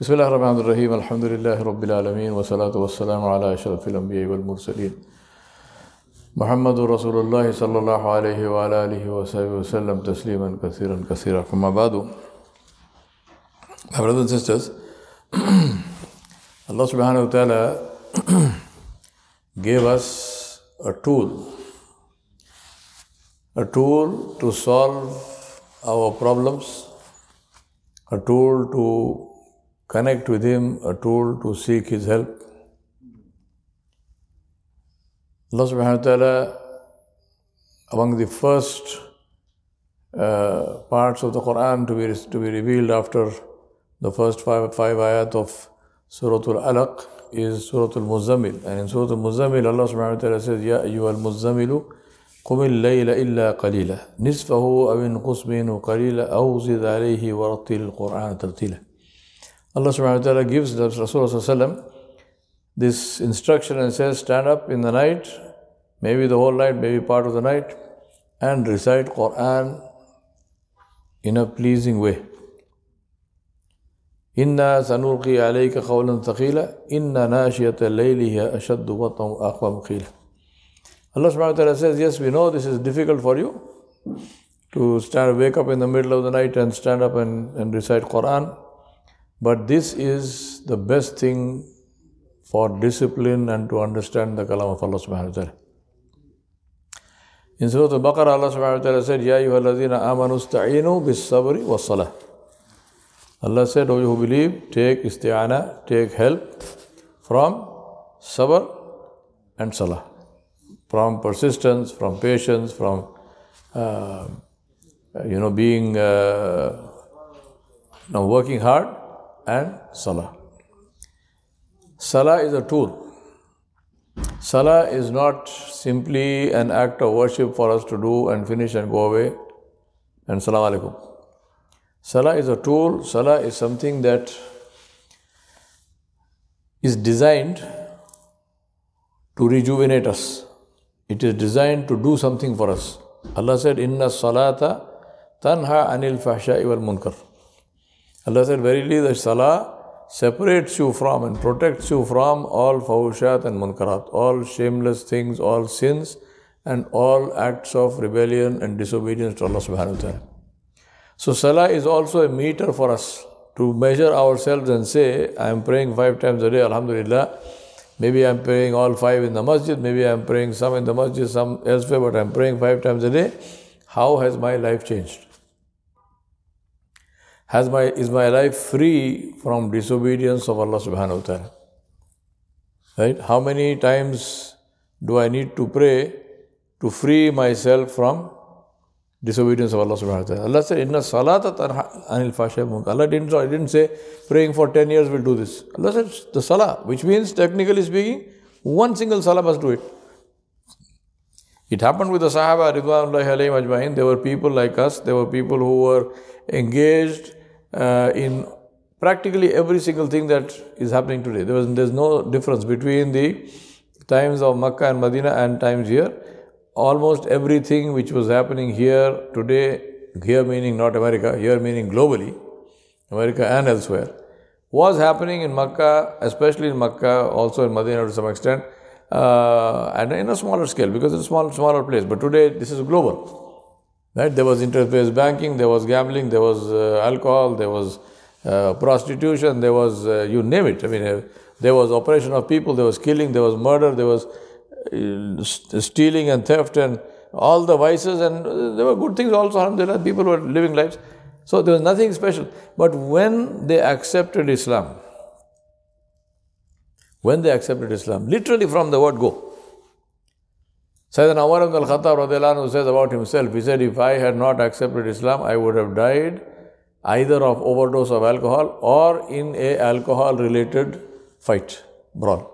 بسم الله الرحمن الرحيم الحمد لله رب العالمين والصلاة والسلام على أشرف الأنبياء والمرسلين محمد رسول الله صلى الله عليه وعلى آله وصحبه وسلم تسليما كثيرا كثيرا أما بعد My brothers and sisters, Allah subhanahu wa ta'ala gave us a tool, a tool to solve our problems, a tool to connect with Him, a tool to seek His help. Allah subhanahu wa ta'ala, among the first uh, parts of the Quran to be, to be revealed after the first five, five ayat of Surah Al-Alaq is Surah Al-Muzammil. And in Surah Al-Muzammil, Allah subhanahu wa ta'ala says, Ya ayyuha al-muzammilu قم الليل إلا قليلا نصفه أو انقص منه قليلا أو زد عليه ورتل القرآن ترتيلا Allah subhanahu wa ta'ala gives Rasulullah this instruction and says, stand up in the night, maybe the whole night, maybe part of the night, and recite Quran in a pleasing way. إنا سنلقي عليك قولا ثقيلا إن ناشية الليل هي أشد وطئا وأقوى مقيلا Allah subhanahu wa ta'ala says, Yes, we know this is difficult for you to stand wake up in the middle of the night and stand up and, and recite Quran. But this is the best thing for discipline and to understand the kalam of Allah subhanahu wa ta'ala. In Surah Al-Baqarah, Allah subhanahu wa ta'ala said, Ya ayyuhalladhina amanu sta'inu bis sabri was salah. Allah said, O you who believe, take isti'ana, take help from sabr and salah. From persistence, from patience, from uh, you know being uh, you know, working hard and salah. Salah is a tool. Salah is not simply an act of worship for us to do and finish and go away and salam alaikum. Salah is a tool, salah is something that is designed to rejuvenate us. It is designed to do something for us. Allah said, Inna salata tanha anil fahsha'i wal munkar. Allah said, Verily the salah separates you from and protects you from all fahushat and munkarat, all shameless things, all sins, and all acts of rebellion and disobedience to Allah subhanahu wa ta'ala. So salah is also a meter for us to measure ourselves and say, I am praying five times a day, Alhamdulillah. Maybe I am praying all five in the masjid, maybe I am praying some in the masjid, some elsewhere, but I am praying five times a day. How has my life changed? Has my, is my life free from disobedience of Allah subhanahu wa ta'ala? Right? How many times do I need to pray to free myself from disobedience of Allah subhanahu wa ta'ala? Allah said, Inna salata anil fasha Allah didn't, didn't say praying for 10 years will do this. Allah said the salah, which means technically speaking, one single salah must do it. It happened with the Sahaba, Ridwanullahi alayhim ajma'in. There were people like us, there were people who were engaged uh, in practically every single thing that is happening today. There was, there's no difference between the times of Makkah and Medina and times here. Almost everything which was happening here today, here meaning not America, here meaning globally, America and elsewhere, was happening in Makkah, especially in Makkah, also in Medina to some extent, uh, and in a smaller scale because it's a small, smaller place. But today this is global. Right? There was interest-based banking, there was gambling, there was uh, alcohol, there was uh, prostitution, there was uh, you name it. I mean, there was operation of people, there was killing, there was murder, there was stealing and theft and all the vices, and there were good things also. Alhamdulillah, people were living lives. So there was nothing special. But when they accepted Islam, when they accepted Islam, literally from the word go, Sayyidina Umar ibn al-Khattab says about himself, he said, if I had not accepted Islam, I would have died either of overdose of alcohol or in a alcohol-related fight, brawl.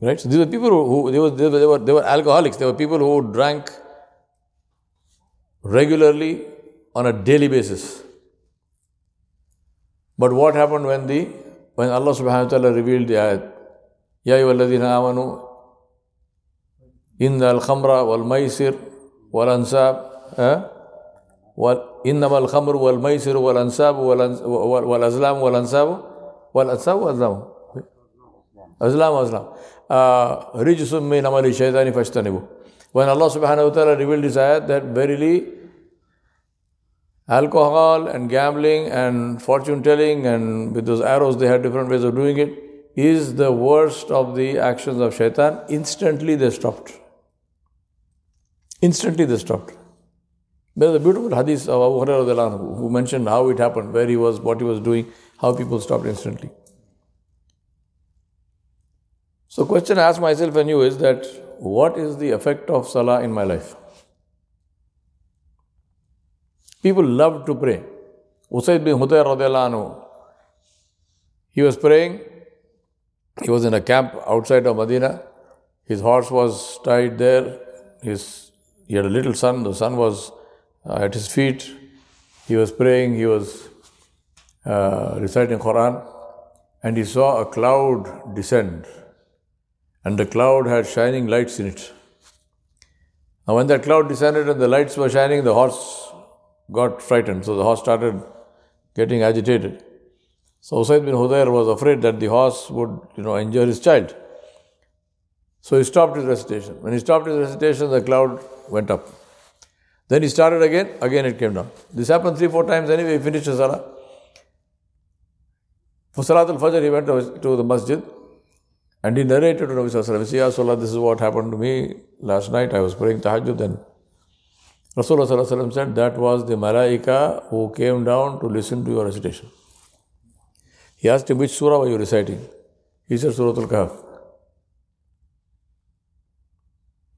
Right? So these were people who, they, were, they, were, they were alcoholics. They were people who drank regularly on a daily basis. But what happened when the when Allah subhanahu wa ta'ala revealed the ayat? Ya ayyuhalladhina amanu إن الخمر والميسر والأنساب إنما الخمر والميسر والأنساب والأزلام والأنساب والأنساب والأزلام أزلام أزلام رجس من عمل الشيطان فاجتنبوا When Allah subhanahu wa ta'ala revealed this ayat that verily alcohol and gambling and fortune telling and with those arrows they had different ways of doing it is the worst of the actions of shaitan, instantly they stopped. Instantly they stopped. There's a beautiful hadith of Abu Hurairah who mentioned how it happened, where he was, what he was doing, how people stopped instantly. So, question I ask myself and you is that what is the effect of salah in my life? People love to pray. Usaid bin Hudayr anhu, he was praying. He was in a camp outside of Medina. His horse was tied there. His, he had a little son. The son was uh, at his feet. He was praying. He was uh, reciting Quran. And he saw a cloud descend. And the cloud had shining lights in it. Now, when that cloud descended and the lights were shining, the horse got frightened. So the horse started getting agitated. So Usaid bin Hudayr was afraid that the horse would, you know, injure his child. So he stopped his recitation. When he stopped his recitation, the cloud went up. Then he started again, again it came down. This happened three, four times anyway, he finished his salah. For Salat al-Fajr, he went to the masjid and he narrated to Nabi Sallallahu Ya Rasulullah, this is what happened to me last night. I was praying tahajjud and Rasulullah said that was the malaika who came down to listen to your recitation. He asked him, which surah were you reciting? He said, Surah Al-Kahf.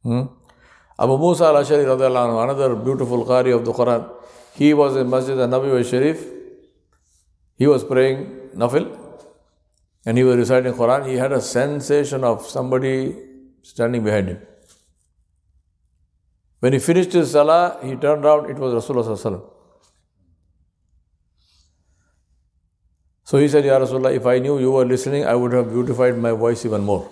Hmm? Abu Musa al-Ashari another beautiful Qari of the Quran, he was in Masjid al-Nabawi Sharif. He was praying Nafil and he was reciting Quran. He had a sensation of somebody standing behind him. When he finished his salah, he turned around, it was Rasulullah. So he said, Ya Rasulullah, if I knew you were listening, I would have beautified my voice even more.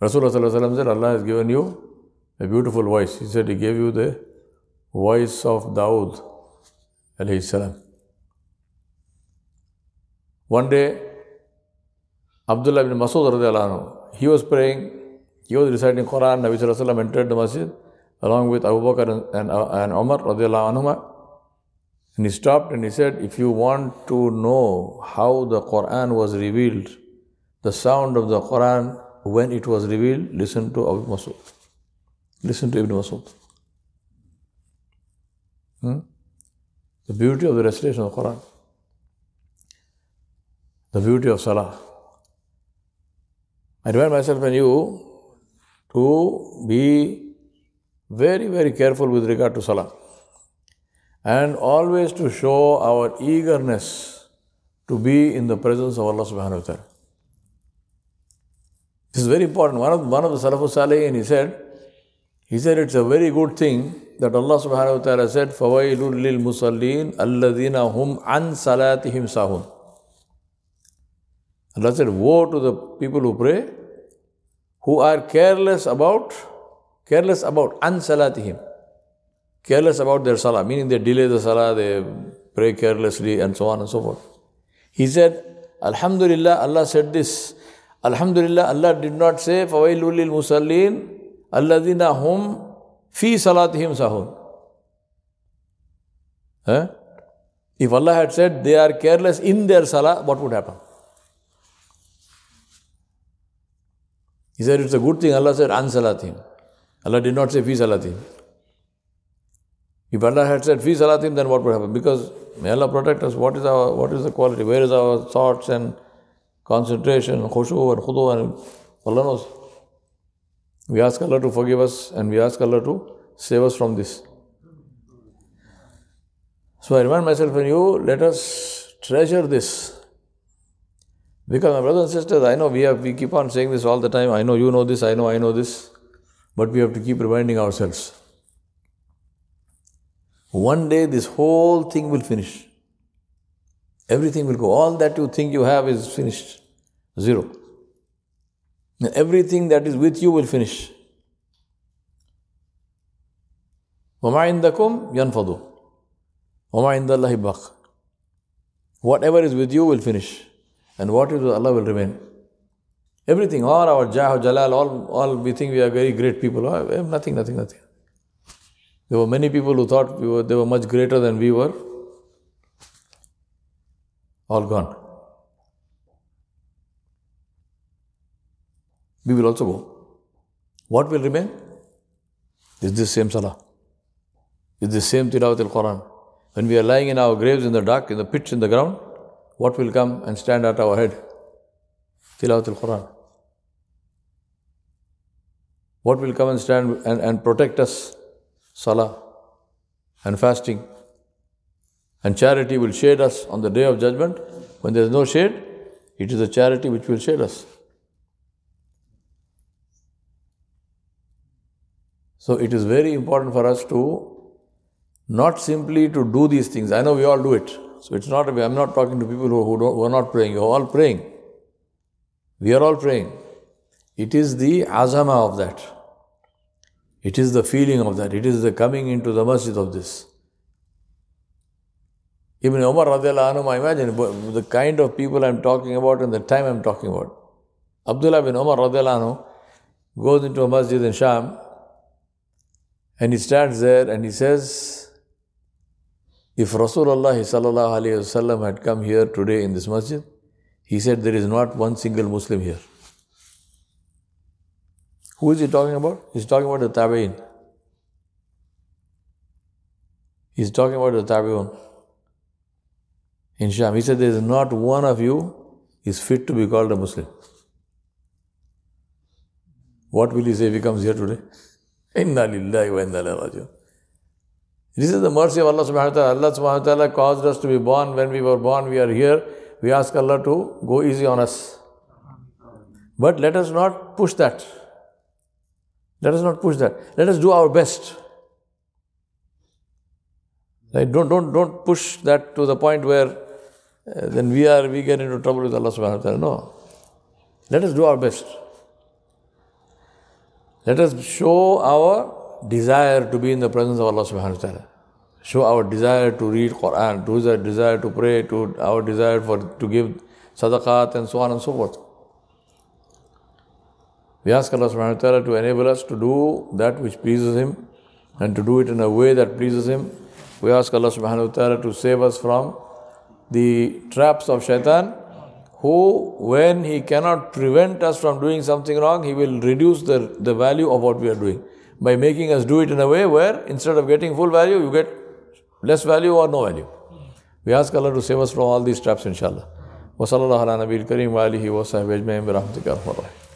Rasulullah said, Allah has given you a beautiful voice. He said, He gave you the voice of Dawood. One day, Abdullah ibn Masud, he was praying, he was reciting Quran, Nabi Sallallahu entered the masjid along with Abu Bakr and, Umar. And he stopped and he said, If you want to know how the Quran was revealed, the sound of the Quran when it was revealed, listen to Abu Masud. Listen to Ibn Masud. Hmm? The beauty of the recitation of the Quran. The beauty of Salah. I remind myself and you to be very, very careful with regard to Salah. And always to show our eagerness to be in the presence of Allah subhanahu wa ta'ala. This is very important. One of, one of the Salafus Salihin, he said, he said it's a very good thing that Allah subhanahu wa ta'ala said, فَوَيْلٌ لِلْمُصَلِّينَ الَّذِينَ هُمْ عَنْ صَلَاتِهِمْ سَاهُونَ Allah said, woe to the people who pray, who are careless about, careless about an salatihim, careless about their salah, meaning they delay the salah, they pray carelessly and so on and so forth. He said, Alhamdulillah, Allah said this, Alhamdulillah, Allah did not say, فَوَيْلُ لِلْمُسَلِّينَ الَّذِينَ هُمْ فِي صَلَاتِهِمْ سَهُونَ huh? If Allah had said they are careless in their salah, what would happen? He said it's a good thing. Allah said an salatim. Allah did not say fi salatim. If Allah had said fi salatim, then what would happen? Because may Allah protect us. What is our what is the quality? Where is our thoughts and concentration, khushu and khudu and Allah knows. We ask Allah to forgive us and we ask Allah to save us from this. So I remind myself and you, let us treasure this. Because my brothers and sisters, I know we have we keep on saying this all the time. I know you know this, I know I know this, but we have to keep reminding ourselves. One day this whole thing will finish. Everything will go. All that you think you have is finished. Zero. Everything that is with you will finish. وَمَا عِنْدَكُمْ يَنْفَضُ وَمَا عِنْدَ اللَّهِ بَقْ Whatever is with you will finish. And what is with Allah will remain. Everything, all our jah, jalal, all, all we think we are very great people. Oh, nothing, nothing, nothing. There were many people who thought we were, they were much greater than we were. All gone. We will also go. What will remain? Is this same salah? Is this same tilawat al-Quran? When we are lying in our graves in the dark, in the pits in the ground, what will come and stand at our head? Tilawat al-Quran. What will come and stand and, and protect us? Salah and fasting. And charity will shade us on the day of judgment. When there is no shade, it is the charity which will shade us. So it is very important for us to not simply to do these things. I know we all do it. So it's not, I'm not talking to people who, who, who are not praying. You're all praying. We are all praying. It is the azama of that. It is the feeling of that. It is the coming into the masjid of this. Ibn Umar anhu, I imagine the kind of people I'm talking about and the time I'm talking about. Abdullah bin Umar anhu goes into a masjid in Sham and he stands there and he says, if Rasulullah had come here today in this masjid, he said there is not one single Muslim here. Who is he talking about? He's talking about the Tabi'in. He's talking about the Tabi'un. In Sham, he said there is not one of you is fit to be called a Muslim. What will he say if he comes here today? Inna lillahi wa inna this is the mercy of Allah subhanahu wa ta'ala. Allah subhanahu wa ta'ala caused us to be born. When we were born, we are here. We ask Allah to go easy on us. But let us not push that. Let us not push that. Let us do our best. Right? Don't, don't, don't push that to the point where uh, then we are we get into trouble with Allah subhanahu wa ta'ala. No. Let us do our best. Let us show our desire to be in the presence of Allah subhanahu wa ta'ala. Show our desire to read Quran, to our desire to pray, to our desire for to give sadaqat and so on and so forth. We ask Allah subhanahu wa ta'ala to enable us to do that which pleases Him and to do it in a way that pleases Him. We ask Allah subhanahu wa ta'ala to save us from the traps of shaitan who, when he cannot prevent us from doing something wrong, he will reduce the, the value of what we are doing by making us do it in a way where instead of getting full value, you get less value or no value. We ask Allah to save us from all these traps, inshallah. وصلى الله على نبي الكريم وآله وصحبه أجمعين برحمتك